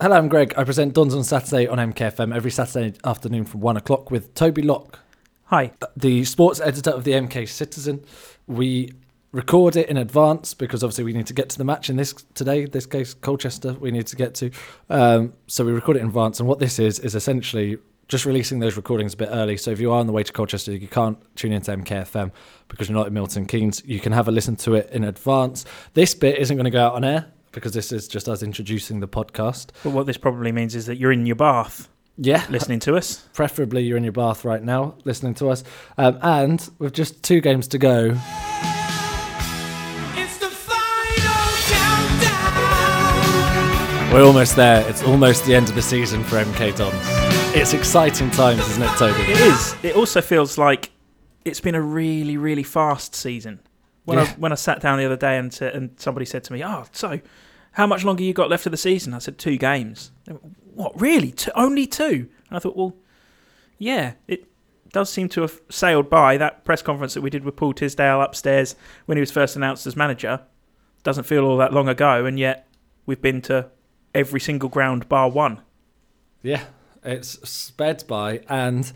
Hello, I'm Greg. I present Dons on Saturday on MKFM every Saturday afternoon from one o'clock with Toby Locke, Hi. the sports editor of the MK Citizen. We record it in advance because obviously we need to get to the match in this today. This case, Colchester, we need to get to. Um, so we record it in advance, and what this is is essentially just releasing those recordings a bit early. So if you are on the way to Colchester, you can't tune into MKFM because you're not in Milton Keynes. You can have a listen to it in advance. This bit isn't going to go out on air because this is just us introducing the podcast. But what this probably means is that you're in your bath Yeah, listening to us. preferably you're in your bath right now listening to us. Um, and with just two games to go, It's the final countdown. we're almost there. It's almost the end of the season for MK Dons. It's exciting times, isn't it, Toby? It is. It also feels like it's been a really, really fast season. When I when I sat down the other day and and somebody said to me, "Oh, so how much longer you got left of the season?" I said, two games." Went, What really? Two, only two? And I thought, well, yeah, it does seem to have sailed by. That press conference that we did with Paul Tisdale upstairs when he was first announced as manager doesn't feel all that long ago, and yet we've been to every single ground bar one. Yeah, it's sped by. And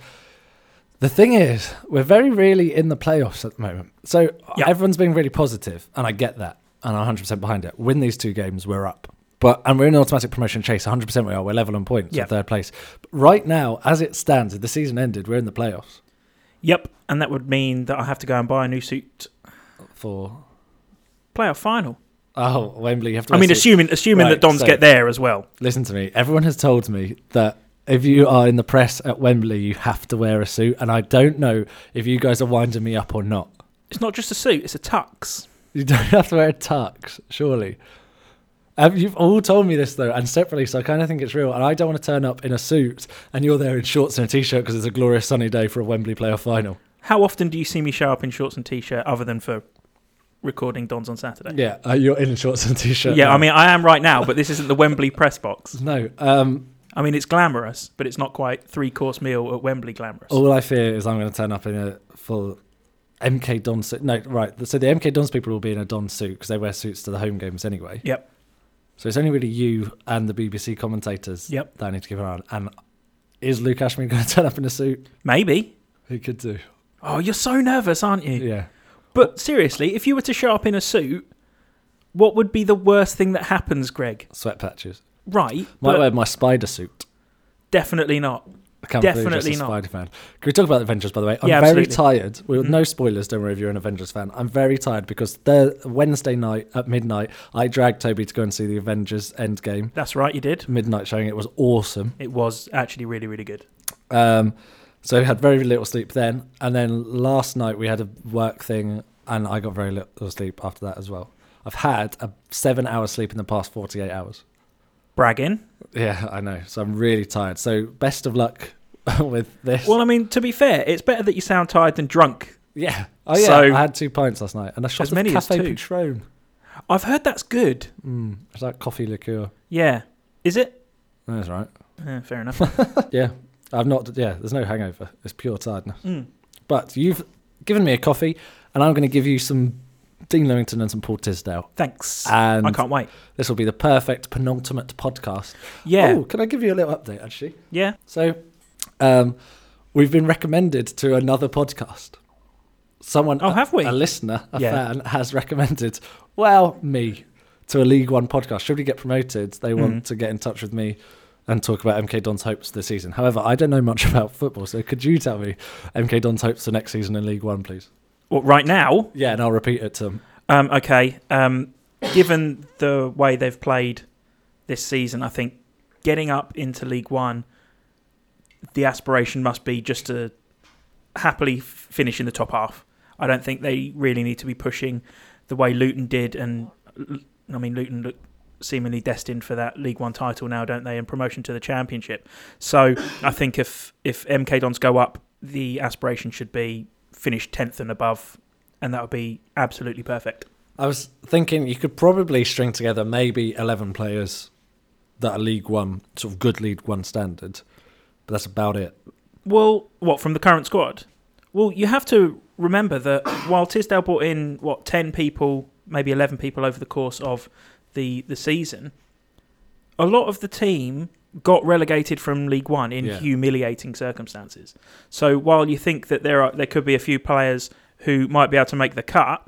the thing is, we're very really in the playoffs at the moment. So Yeah. everyone's being really positive, and I get that. And I'm 100% behind it. Win these two games, we're up. But and we're in an automatic promotion chase. 100% we are. We're level on points Yeah. at third place. But right now, as it stands, if the season ended, we're in the playoffs Yep, and that would mean that I have to go and buy a new suit. for Playoff final. oh Wembley. You have to. I mean, assuming assuming Right, that Dons so- get there as well. Listen to me. Everyone has told me that if you are in the press at Wembley, you have to wear a suit, and I don't know if you guys are winding me up or not. It's not just a suit; it's a tux. You don't have to wear a tux, surely. Um, you've all told me this though, and separately, so I kind of think it's real. And I don't want to turn up in a suit and you're there in shorts and a t-shirt because it's a glorious sunny day for a Wembley playoff final. How often do you see me show up in shorts and t-shirt, other than for recording Dons on Saturday? Yeah, uh, you're in shorts and t-shirt. Yeah, now. I mean, I am right now, but this isn't the Wembley press box. no. Um, I mean, it's glamorous, but it's not quite three-course meal at Wembley glamorous. all I fear is I'm going to turn up in a full MK Don suit. No, right. So the MK Dons people will be in a Don suit because they wear suits to the home games anyway. Yep. So it's only really you and the BBC commentators Yep. that I need to keep an eye on. And is Luke Ashman going to turn up in a suit? Maybe. He could do. Oh, you're so nervous, aren't you? Yeah. But seriously, if you were to show up in a suit, what would be the worst thing that happens, Greg? Sweat patches. Right, Might wear my spider suit. definitely not. I can't Definitely not. Spider fan. Can we talk about Avengers, by the way? I'm Yeah, very tired. Well, Mhm. no spoilers, don't worry if you're an Avengers fan. I'm very tired because the Wednesday night at midnight, I dragged Toby to go and see the Avengers Endgame. That's right, you did. Midnight showing. It was awesome. It was actually really, really good. Um, so we had very little sleep then. And then last night we had a work thing and I got very little sleep after that as well. I've had a seven hour sleep in the past 48 hours. Bragging. Yeah, I know. So I'm really tired. So best of luck with this. Well, I mean, to be fair, it's better that you sound tired than drunk. Yeah. Oh yeah. So- I had two pints last night, and a shot As of many as Cafe two. Patron. I've heard that's good. Mm, it's like coffee liqueur. Yeah. Is it? That's right. Yeah, fair enough. Yeah. I've not. Yeah. There's no hangover. It's pure tiredness. Mm. But you've given me a coffee, and I'm going to give you some Dean Lewington and some Paul Tisdale, Thanks. and I can't wait. this will be the perfect penultimate podcast. Yeah. Oh, can I give you a little update actually? Yeah. So, um, we've been recommended to another podcast. Someone, Oh, have we? A listener, a Yeah. fan, has recommended. Well, me to a League One podcast. Should we get promoted? They want Mhm. to get in touch with me and talk about MK Don's hopes this season. However, I don't know much about football, so could you tell me MK Don's hopes for next season in League One, please? Well, right now, Yeah, and I'll repeat it to them. um, okay. Um, given the way they've played this season, I think getting up into League One, the aspiration must be just to happily f- finish in the top half. I don't think they really need to be pushing the way Luton did, and I mean Luton look seemingly destined for that League One title now, don't they? And promotion to the Championship. So I think if if MK Dons go up, the aspiration should be finish tenth and above, and that would be absolutely perfect. I was thinking you could probably string together maybe 11 players that are League One, sort of good League One standard, but that's about it. Well, what from the current squad? Well, you have to remember that while Tisdale brought in what ten people, maybe eleven people over the course of the the season, a lot of the team got relegated from League One in Yeah. humiliating circumstances. So while you think that there are there could be a few players who might be able to make the cut,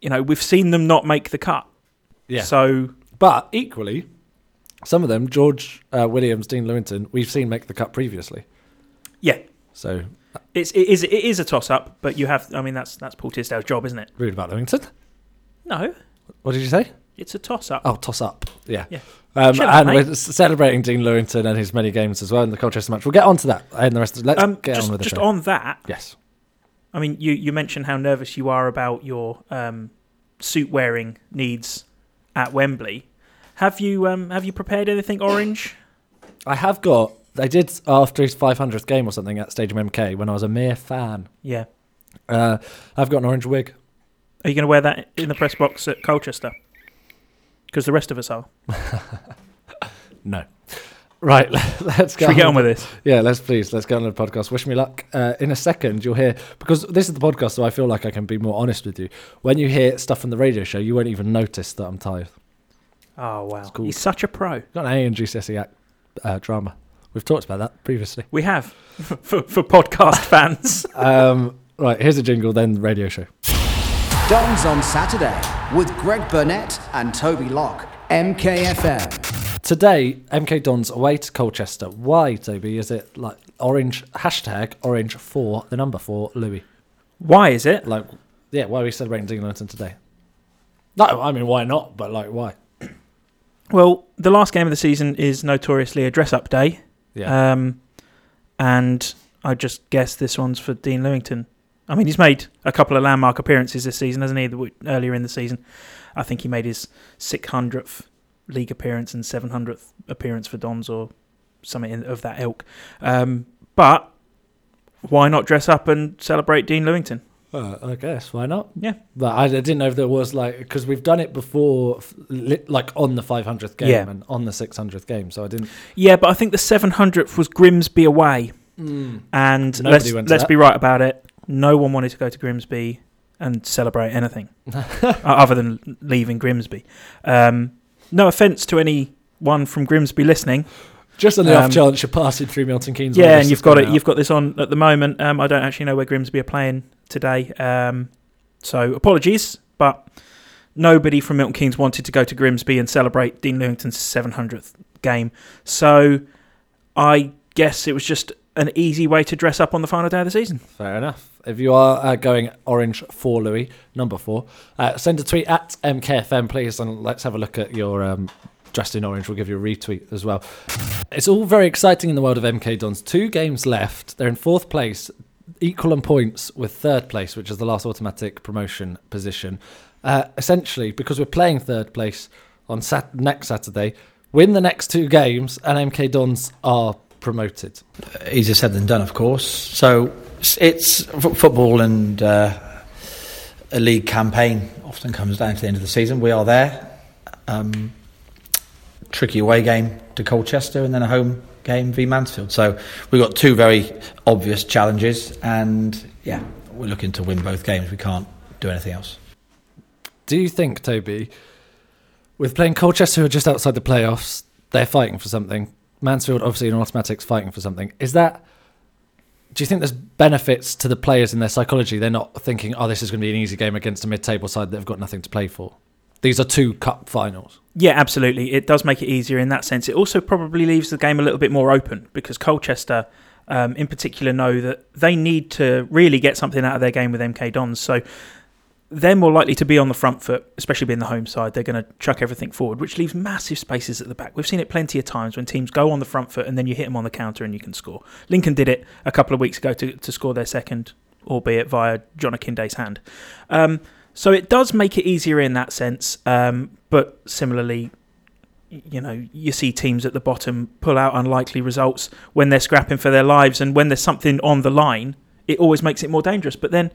you know we've seen them not make the cut. Yeah. So But equally, some of them, George uh, Williams, Dean Lewington, we've seen make the cut previously. yeah, So it's it is it is a toss up, but you have. I mean that's that's Paul Tisdale's job, isn't it? rude about Lewington. No, What did you say? it's a toss up. Oh, toss up. Yeah. Yeah. Um, and mate. we're celebrating Dean Lewington and his many games as well in the Colchester match. We'll get on to that and the rest of Let's um, get just on with the just show. on that, yes. I mean, you, you mentioned how nervous you are about your um, suit wearing needs at Wembley. Have you um, have you prepared anything orange? I have got. I did after his 500th game or something at Stadium MK when I was a mere fan. Yeah. Uh, I've got an orange wig. Are you going to wear that in the press box at Colchester? Because the rest of us are. No. Right, let's go. Should we get on with this? Yeah, let's please let's get on with the podcast. Wish me luck. Uh, in a second, you'll hear because this is the podcast, so I feel like I can be more honest with you. When you hear stuff from the radio show, you won't even notice that I'm tired. Oh wow, cool. he's such a pro. Got an A in GCSE act, uh, drama. We've talked about that previously. We have for for podcast fans. Um, right, here's a jingle, then the radio show. Dons on Saturday with Greg Burnett and Toby Locke. MKFM. Today, MK Dons away to Colchester. Why, Toby? Is it like orange hashtag orange for the number four Louis? Why is it? Like, yeah, why are we celebrating Dean Lewington today? No, I mean why not? But like, why? Well, the last game of the season is notoriously a dress-up day, Yeah, um, and I just guess this one's for Dean Lewington. I mean, he's made a couple of landmark appearances this season, hasn't he? Earlier in the season, I think he made his 600th league appearance and 700th appearance for Dons or something of that ilk. Um, but why not dress up and celebrate Dean Lewington? uh, I guess why not? Yeah. But I didn't know if there was like because we've done it before, like on the 500th game Yeah. and on the 600th game. So I didn't. Yeah, but I think the 700th was Grimsby away. and Nobody let's let's that. be right about it. No one wanted to go to Grimsby and celebrate anything other than leaving Grimsby. Um, no offence to anyone from Grimsby listening. Just on the Um, off chance you're passing through Milton Keynes. yeah, and you've got it. out. You've got this on at the moment. Um, I don't actually know where Grimsby are playing today. Um, so apologies, but nobody from Milton Keynes wanted to go to Grimsby and celebrate Dean Lewington's 700th game. So I guess it was just an easy way to dress up on the final day of the season. Fair enough. If you are uh, going orange for Louis, number four, uh, send a tweet at MKFM, please, and let's have a look at your um, dressed in orange. We'll give you a retweet as well. It's all very exciting in the world of MK Dons. Two games left. They're in fourth place, equal on points with third place, which is the last automatic promotion position. Uh, essentially, because we're playing third place on sat- next Saturday, win the next two games, and MK Dons are promoted. easier said than done, of course. So it's, football and uh, a league campaign often comes down to the end of the season. We are there. Um, tricky away game to Colchester and then a home game v Mansfield. So we've got two very obvious challenges, and yeah, we're looking to win both games. We can't do anything else. Do you think, Toby, with playing Colchester, who are just outside the playoffs, they're fighting for something? Mansfield, obviously, in automatics, fighting for something. Is that? Do you think there's benefits to the players in their psychology? They're not thinking, "Oh, this is going to be an easy game against a mid-table side that have got nothing to play for." These are two cup finals. Yeah, absolutely. It does make it easier in that sense. It also probably leaves the game a little bit more open because Colchester, um, in particular, know that they need to really get something out of their game with MK Dons. So they're more likely to be on the front foot, especially being the home side. They're going to chuck everything forward, which leaves massive spaces at the back. We've seen it plenty of times when teams go on the front foot and then you hit them on the counter and you can score. Lincoln did it a couple of weeks ago to, to score their second, albeit via John Akinde's hand. Um, so it does make it easier in that sense, um, but similarly, you know, you see teams at the bottom pull out unlikely results when they're scrapping for their lives, and when there's something on the line, it always makes it more dangerous. But then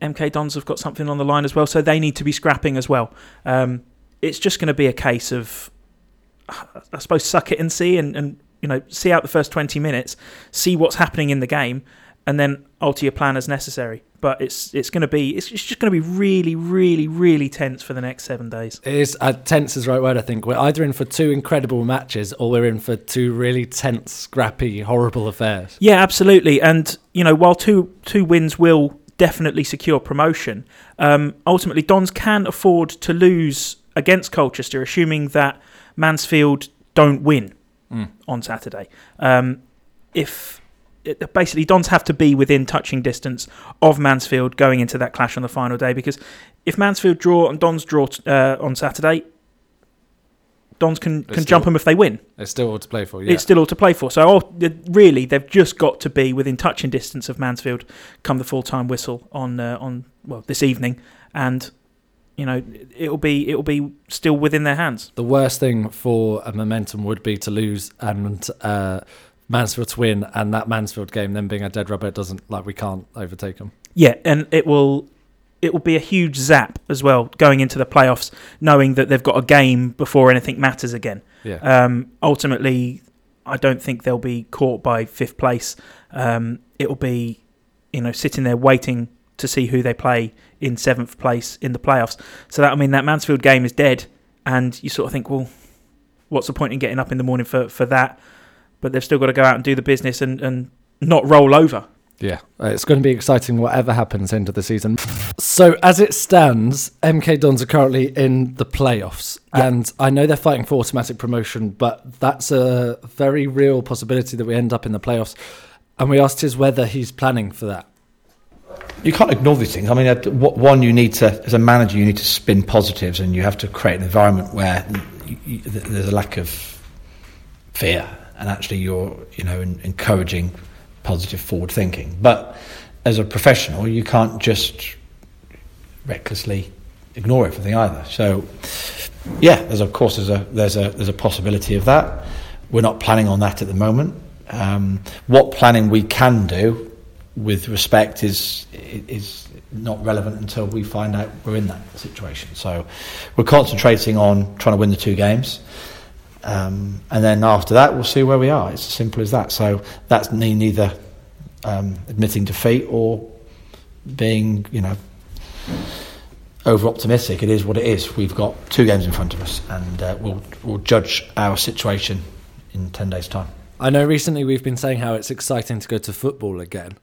MK Dons have got something on the line as well, so they need to be scrapping as well. Um, it's just going to be a case of, I suppose, suck it and see, and, and you know, see out the first 20 minutes, see what's happening in the game, and then alter your plan as necessary. But it's it's going to be it's, it's just going to be really, really, really tense for the next seven days. It is uh, tense is the right word. I think we're either in for two incredible matches or we're in for two really tense, scrappy, horrible affairs. Yeah, absolutely. And you know, while two two wins will definitely secure promotion, um, ultimately Dons can afford to lose against Colchester, assuming that Mansfield don't win Mm. on Saturday. Um, if it, basically Dons have to be within touching distance of Mansfield going into that clash on the final day, because if Mansfield draw and Dons draw uh, on Saturday, Dons can, can still- jump them if they win. It's still all to play for. Yeah. It's still all to play for. So oh, th- really, they've just got to be within touching distance of Mansfield come the full time whistle on uh, on well this evening, and you know it'll be it'll be still within their hands. the worst thing for a momentum would be to lose and uh, Mansfield to win, and that Mansfield game then being a dead rubber. It doesn't like we can't overtake them. Yeah, and it will it will be a huge zap as well going into the playoffs, knowing that they've got a game before anything matters again. Yeah. Um, ultimately, I don't think they'll be caught by fifth place. Um, it'll be, you know, sitting there waiting to see who they play in seventh place in the playoffs. So that I mean that Mansfield game is dead, and you sort of think, well, what's the point in getting up in the morning for for that? But they've still got to go out and do the business and and not roll over. Yeah, uh, it's going to be exciting whatever happens end of the season. So as it stands, MK Dons are currently in the playoffs, Yeah. and I know they're fighting for automatic promotion, but that's a very real possibility that we end up in the playoffs. And we asked Tiz whether he's planning for that. You can't ignore these things. I mean, one, you need to, as a manager, you need to spin positives and you have to create an environment where there's a lack of fear and actually you're, you know, en- encouraging positive forward thinking. But as a professional, you can't just recklessly ignore everything either. So, yeah, there's of course there's a there's a there's a possibility of that. We're not planning on that at the moment. Um, what planning we can do with respect is is not relevant until we find out we're in that situation. So we're concentrating on trying to win the two games. Um, and then after that, we'll see where we are. It's as simple as that. So that's me neither um, admitting defeat or being, you know, over optimistic. It is what it is. We've got two games in front of us, and uh, we'll we'll judge our situation in ten days' time. I know recently we've been saying how it's exciting to go to football again,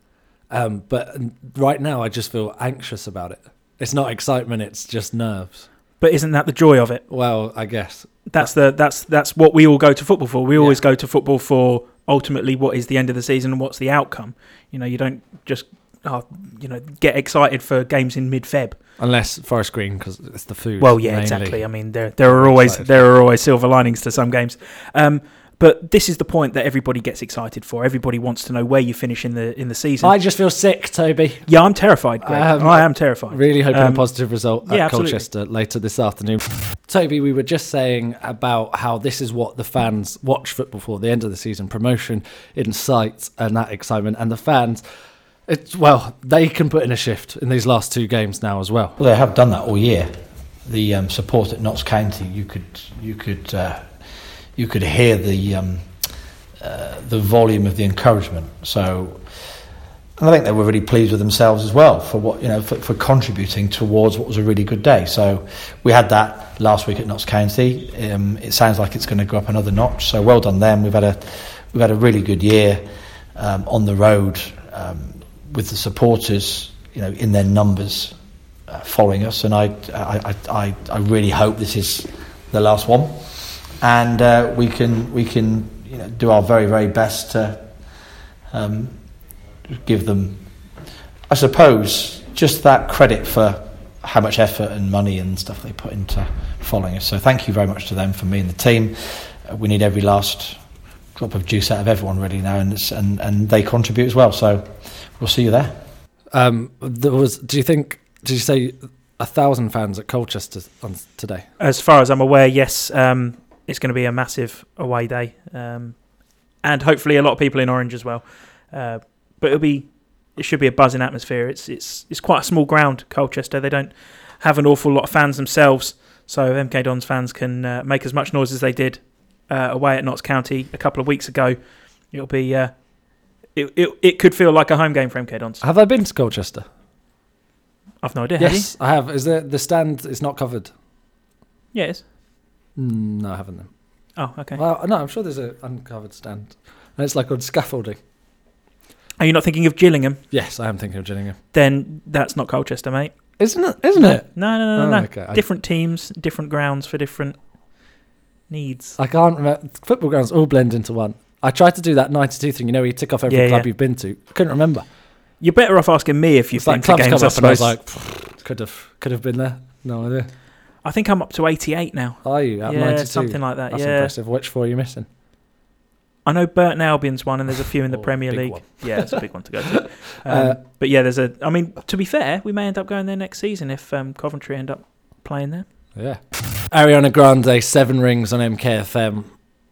um, but right now I just feel anxious about it. It's not excitement; it's just nerves. But isn't that the joy of it? Well, I guess That's the that's that's what we all go to football for. We Yeah. always go to football for ultimately what is the end of the season and what's the outcome. You know, you don't just oh, you know get excited for games in mid Feb. unless Forest Green because it's the food. Well, yeah, mainly. exactly. I mean, there there are always there are always silver linings to some games. Um, but this is the point that everybody gets excited for. Everybody wants to know where you finish in the in the season. I just feel sick, Toby. yeah, I'm terrified. Greg. Um, I am terrified. Really hoping Um, a positive result at yeah. Colchester later this afternoon. Toby, we were just saying about how this is what the fans watch football for, the end of the season, promotion in sight and that excitement. And the fans, it's, well, they can put in a shift in these last two games now as well. Well, they have done that all year. The um, support at Notts County, you could you could uh, you could hear the um, uh, the volume of the encouragement. So, and I think they were really pleased with themselves as well for what you know for, for contributing towards what was a really good day. So, we had that last week at Notts County. Um, it sounds like it's going to go up another notch. So, well done them. We've had a we've had a really good year um, on the road um, with the supporters. You know, in their numbers uh, following us, and I, I, I, I, I really hope this is the last one, and uh, we can we can you know do our very very best to um, give them, I suppose, just that credit for how much effort and money and stuff they put into following us. So thank you very much to them for me and the team. Uh, we need every last drop of juice out of everyone really now, and it's, and and they contribute as well. So we'll see you there. Um, there was. Do you think? Did you say a thousand fans at Colchester on today? As far as I'm aware, yes, um, it's going to be a massive away day, um, and hopefully a lot of people in Orange as well. Uh, but it'll be, it should be a buzzing atmosphere. It's it's it's quite a small ground, Colchester. They don't have an awful lot of fans themselves, so MK Dons fans can uh, make as much noise as they did uh, away at Notts County a couple of weeks ago. It'll be uh, it, it it could feel like a home game for MK Dons. Have I been to Colchester? I've no idea. Have? Yes, I have. Is there the stand is not covered? Yes. Mm, Mm, no, I haven't. Then. Oh, okay. Well, no, I'm sure there's an uncovered stand, and it's like on scaffolding. Are you not thinking of Gillingham? Yes, I am thinking of Gillingham. Then that's not Colchester, mate. Isn't it? Isn't it? No, no, no, Oh, no. no. okay. Different teams, different grounds for different needs. I can't remember. Football grounds all blend into one. I tried to do that 92 thing. You know, you tick off every Yeah, club yeah. you've been to. Couldn't remember. You're better off asking me if you've It's like to clubs games. come I up, and I was like, could have, could have been there. No idea. I think I'm up to 88 now. Are you at yeah, 92? something like that. That's yeah, impressive. Which four are you missing? I know Burton Albion's one, and there's a few in the Oh, Premier League. one. Yeah, it's a big one to go to. Um, Uh, but yeah, there's a. I mean, to be fair, we may end up going there next season if um, Coventry end up playing there. Yeah. Ariana Grande, Seven Rings on MKFM,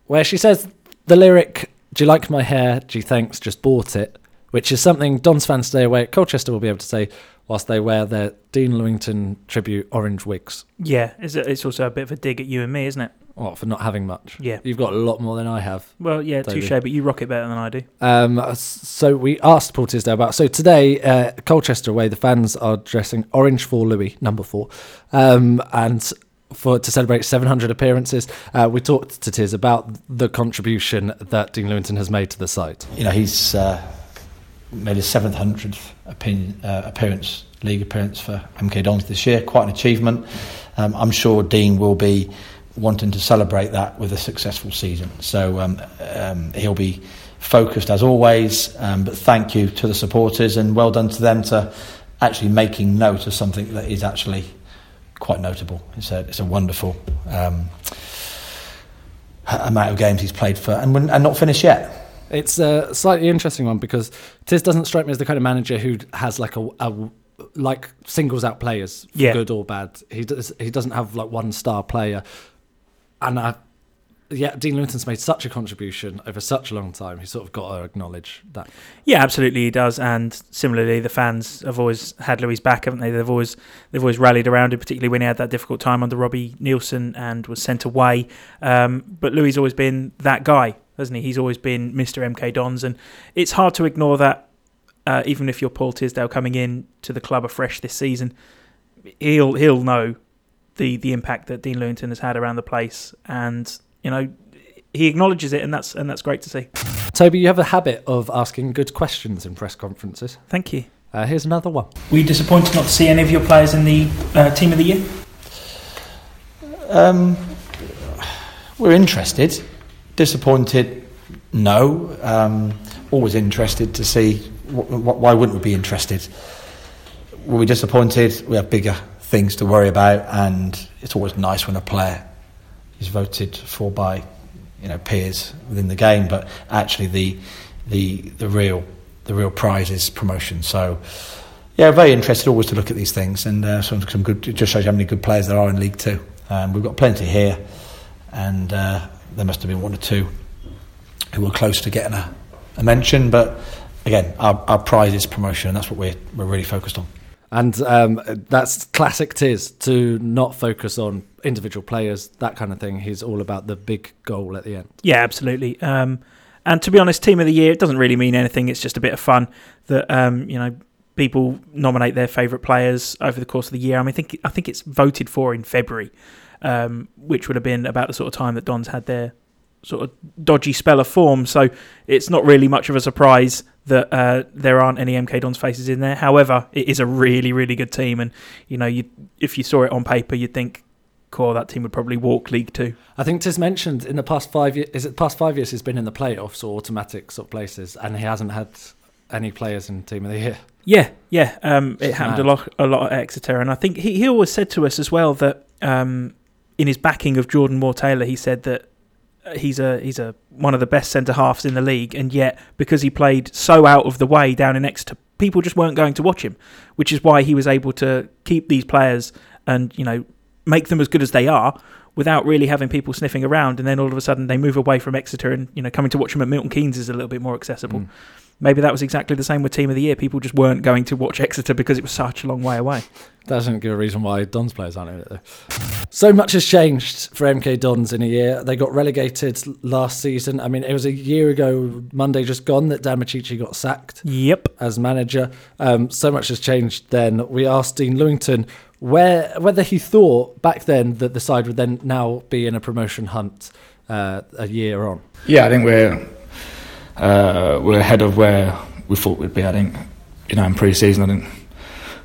where she says the lyric, Do you like my hair? Gee, thanks, just bought it, which is something Don's fans today away at Colchester will be able to say whilst they wear their Dean Lewington tribute orange wigs. Yeah, it's, a, it's also a bit of a dig at you and me, isn't it? Well, for not having much? Yeah. You've got a lot more than I have. Well, yeah, Totally. touche, but you rock it better than I do. Um, so we asked Paul Tisdale about. So today, uh, Colchester away, the fans are dressing orange for Louis, number four, um, and for to celebrate 700 appearances. Uh, we talked to Tiz about the contribution that Dean Lewington has made to the site. You know, he's uh, made his 700th opinion, uh, appearance, league appearance for MK Dons this year. Quite an achievement. Um, I'm sure Dean will be wanting to celebrate that with a successful season. So um, um, he'll be focused as always. Um, but thank you to the supporters and well done to them to actually making note of something that is actually quite notable. It's a, it's a wonderful um, amount of games he's played for and, and not finished yet. It's a slightly interesting one because Tiz doesn't strike me as the kind of manager who has like a, a like singles out players for Yeah. good or bad. He does. He doesn't have like one star player, and I, yeah, Dean Lewington's made such a contribution over such a long time. He's sort of got to acknowledge that. Yeah, absolutely, he does. And similarly, the fans have always had Louis back, haven't they? They've always they've always rallied around him, particularly when he had that difficult time under Robbie Neilson and was sent away. Um, but Louis has always been that guy, hasn't he? He's always been Mr. MK Dons, and it's hard to ignore that. Uh, even if you're Paul Tisdale coming in to the club afresh this season, he'll he'll know the the impact that Dean Lewington has had around the place, and you know he acknowledges it, and that's and that's great to see. Toby, you have a habit of asking good questions in press conferences. Thank you. Uh, here's another one. Were you disappointed not to see any of your players in the uh, team of the year? Um, we're interested. Disappointed? No. Um, always interested to see. Wh- wh- why wouldn't we be interested? Were we disappointed? We have bigger things to worry about, and it's always nice when a player is voted for by you know peers within the game. But actually, the the the real the real prize is promotion. So. Yeah, very interested always to look at these things, and uh, some, some good. It just shows you how many good players there are in League Two. Um, we've got plenty here, and uh, there must have been one or two who were close to getting a, a mention. But again, our, our prize is promotion, and that's what we're we're really focused on. And um, that's classic Tiz to not focus on individual players, that kind of thing. He's all about the big goal at the end. Yeah, absolutely. Um, and to be honest, team of the year it doesn't really mean anything. It's just a bit of fun that um, you know people nominate their favourite players over the course of the year. I mean, I think I think it's voted for in February, um, which would have been about the sort of time that Don's had their sort of dodgy spell of form. So it's not really much of a surprise that uh, there aren't any MK Dons faces in there. However, it is a really really good team, and you know, you if you saw it on paper, you'd think, "Cool, that team would probably walk League Two. I think Tiz mentioned in the past five years, is it past five years he's been in the playoffs or automatic sort of places, and he hasn't had any players in team of the year. Yeah, yeah. Um, it happened a lot, a lot at Exeter, and I think he, he always said to us as well that um, in his backing of Jordan Moore Taylor, he said that uh, he's a he's a one of the best centre halves in the league, and yet because he played so out of the way down in Exeter, people just weren't going to watch him, which is why he was able to keep these players and you know make them as good as they are without really having people sniffing around and then all of a sudden they move away from Exeter and you know coming to watch them at Milton Keynes is a little bit more accessible Mm. maybe that was exactly the same with Team of the Year. People just weren't going to watch Exeter because it was such a long way away. That doesn't give a reason why Dons players aren't in it, though. So much has changed for MK Dons in a year. They got relegated last season. I mean, it was a year ago, Monday just gone, that Dan Micciche got sacked Yep. as manager. Um, so much has changed then. We asked Dean Lewington where, whether he thought back then that the side would then now be in a promotion hunt uh, a year on. Yeah, I think we're uh, we're ahead of where we thought we'd be. I think you know in pre-season, I think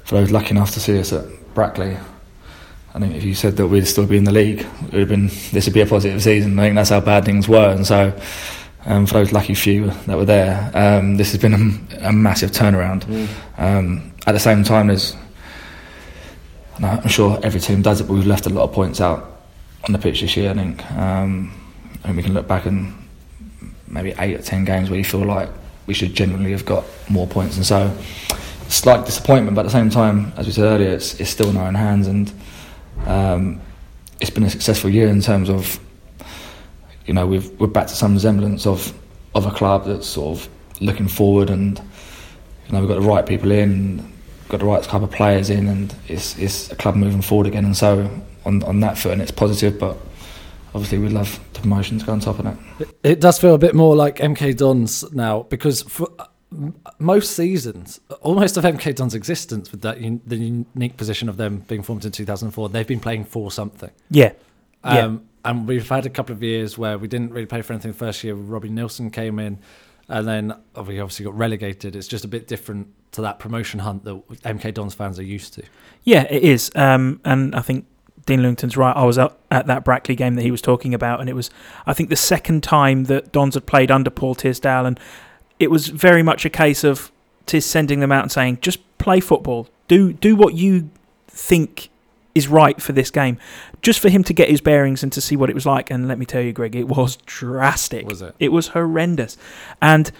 for those lucky enough to see us at Brackley, I think if you said that we'd still be in the league, it would have been this would be a positive season. I think that's how bad things were, and so. Um, for those lucky few that were there, um, this has been a, a massive turnaround. Um, at the same time, there's, and I'm sure every team does it, but we've left a lot of points out on the pitch this year. I think, um, think we can look back and maybe eight or ten games where you feel like we should genuinely have got more points, and so slight disappointment. But at the same time, as we said earlier, it's, it's still in our own hands, and um, it's been a successful year in terms of you know we've, we're back to some resemblance of of a club that's sort of looking forward, and you know we've got the right people in, got the right type of players in, and it's it's a club moving forward again, and so on on that foot, and it's positive, but. Obviously, we'd love the promotion to go on top of that. It- It does feel a bit more like MK Dons now because for uh, most seasons, almost of MK Dons' existence, with that un- the unique position of them being formed in 2004, they've been playing for something. Yeah. Yeah. Um, And we've had a couple of years where we didn't really play for anything the first year. Robbie Neilson came in, and then uh, we obviously got relegated. It's just a bit different to that promotion hunt that MK Dons fans are used to. Yeah, it is. Um, and I think Dean Lewington's right. I was up at that Brackley game that he was talking about, and it was, I think, the second time that Dons had played under Paul Tisdale, and it was very much a case of Tiz sending them out and saying, just play football, do do what you think is right for this game, just for him to get his bearings and to see what it was like. And let me tell you, Greg, it was drastic. Was it? It was horrendous, and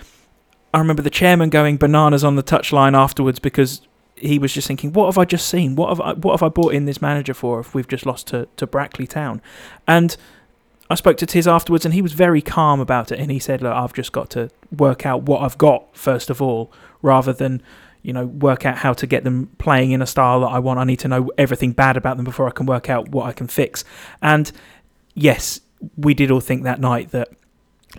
I remember the chairman going bananas on the touchline afterwards because he was just thinking, "What have I just seen? What have I, what have I brought in this manager for? If we've just lost to to Brackley Town," and I spoke to Tiz afterwards, and he was very calm about it, and he said, "Look, I've just got to work out what I've got first of all, rather than." You know, work out how to get them playing in a style that I want. I need to know everything bad about them before I can work out what I can fix. And yes, we did all think that night that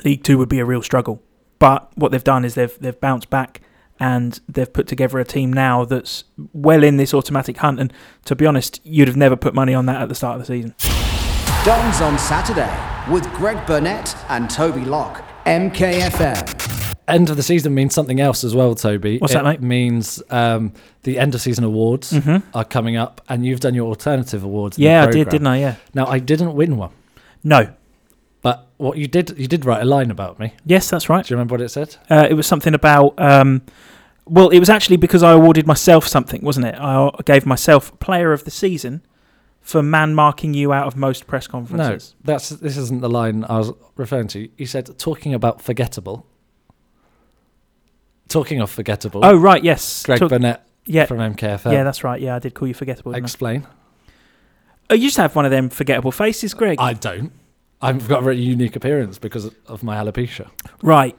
League Two would be a real struggle. But what they've done is they've they've bounced back and they've put together a team now that's well in this automatic hunt. And to be honest, you'd have never put money on that at the start of the season. Dons on Saturday with Greg Burnett and Toby Locke. MKFM. End of the season means something else as well, Toby. What's it that, mate? means um, the end of season awards Mhm. are coming up, and you've done your alternative awards. in Yeah, I did, didn't I? Yeah. Now I didn't win one, No. but what you did, you did write a line about me. Yes, that's right. Do you remember what it said? Uh, it was something about. Um, well, it was actually because I awarded myself something, wasn't it? I gave myself Player of the Season for man marking you out of most press conferences. No, that's this isn't the line I was referring to. You said talking about forgettable. Talking of forgettable. Oh, right. Yes. Greg Talk- Burnett yeah. from MKFM. Yeah, that's right. Yeah, I did call you forgettable. didn't I? Explain. Oh, you to have one of them forgettable faces, Greg. I don't. I've got a very unique appearance because of my alopecia. Right.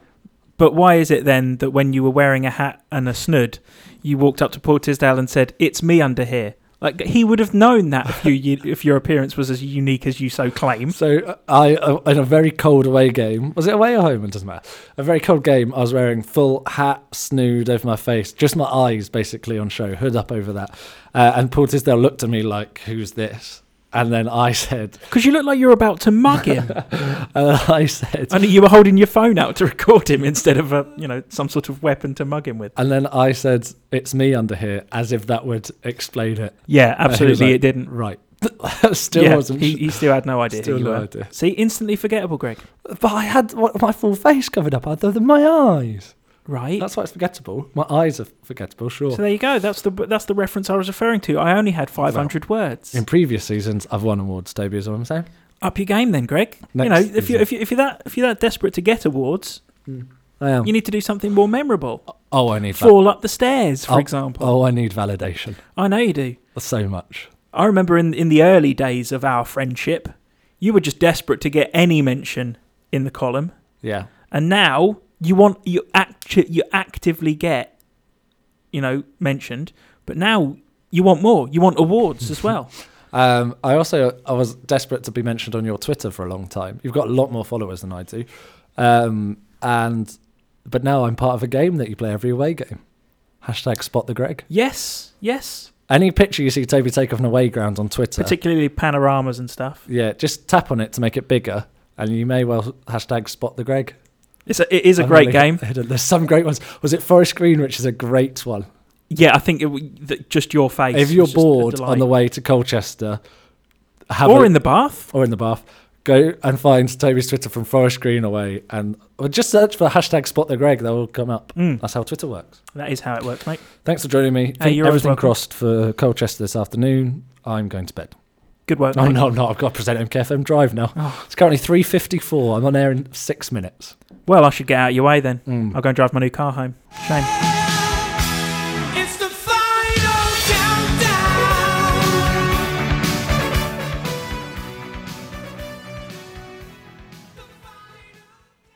But why is it then that when you were wearing a hat and a snood, you walked up to Paul Tisdale and said, "It's me under here"? Like he would have known that if you if your appearance was as unique as you so claim. So uh, I, uh, in a very cold away game, was it away or home? It doesn't matter. A very cold game. I was wearing full hat, snood over my face, just my eyes basically on show, hood up over that. Uh, and Paul Tisdale looked at me like, "Who's this?" And then I said, Because you look like you're about to mug him, "I said." and you were holding your phone out to record him instead of a you know some sort of weapon to mug him with. And then I said, "It's me under here," as if that would explain it. Yeah, And he was absolutely, like, it didn't. Right. Still yeah, wasn't. he, he still had no idea Still no were. idea. See, instantly forgettable, Greg. But I had my full face covered up other than my eyes. Right. That's why it's forgettable. My eyes are forgettable, sure. so there you go. That's the that's the reference I was referring to. I only had 500 words. In previous seasons, I've won awards, Toby, is what I'm saying. Up your game, then, Greg. you Next know, if you if you if you're that if you're that desperate to get awards, hmm. I am. you need to do something more memorable. oh, oh I need val- Fall up the stairs, for Oh, example. Oh, I need validation. I know you do. So much. I remember in in the early days of our friendship, you were just desperate to get any mention in the column, Yeah. and now you want you actu- you actively get, you know, mentioned, but now you want more. You want awards as well. Um, I also I was desperate to be mentioned on your Twitter for a long time. You've got a lot more followers than I do, um, and but now I'm part of a game that you play every away game. Hashtag Spot the Greg. yes, yes. Any picture you see Toby take off an away ground on Twitter, Particularly panoramas and stuff. yeah, just tap on it to make it bigger, and you may well hashtag Spot the Greg. It's a, it is a I'm great really game. There's some great ones. Was it Forest Green, which is a great one? Yeah, I think it, w- that just your face. if you're was just a bored on the way to Colchester, have or a- in the bath. or in the bath, go and find Toby's Twitter from Forest Green away, and or just search for hashtag Spot the Greg. That will come up. Mm, That's how Twitter works. that is how it works, mate. Thanks for joining me. You're everything crossed for Colchester this afternoon. I'm going to bed. Good work. Oh mate. no, no, I've got to present MKFM Drive now. Oh. It's currently three fifty-four. I'm on air in six minutes. Well, I should get out of your way then. Mm. I'll go and drive my new car home. Shame.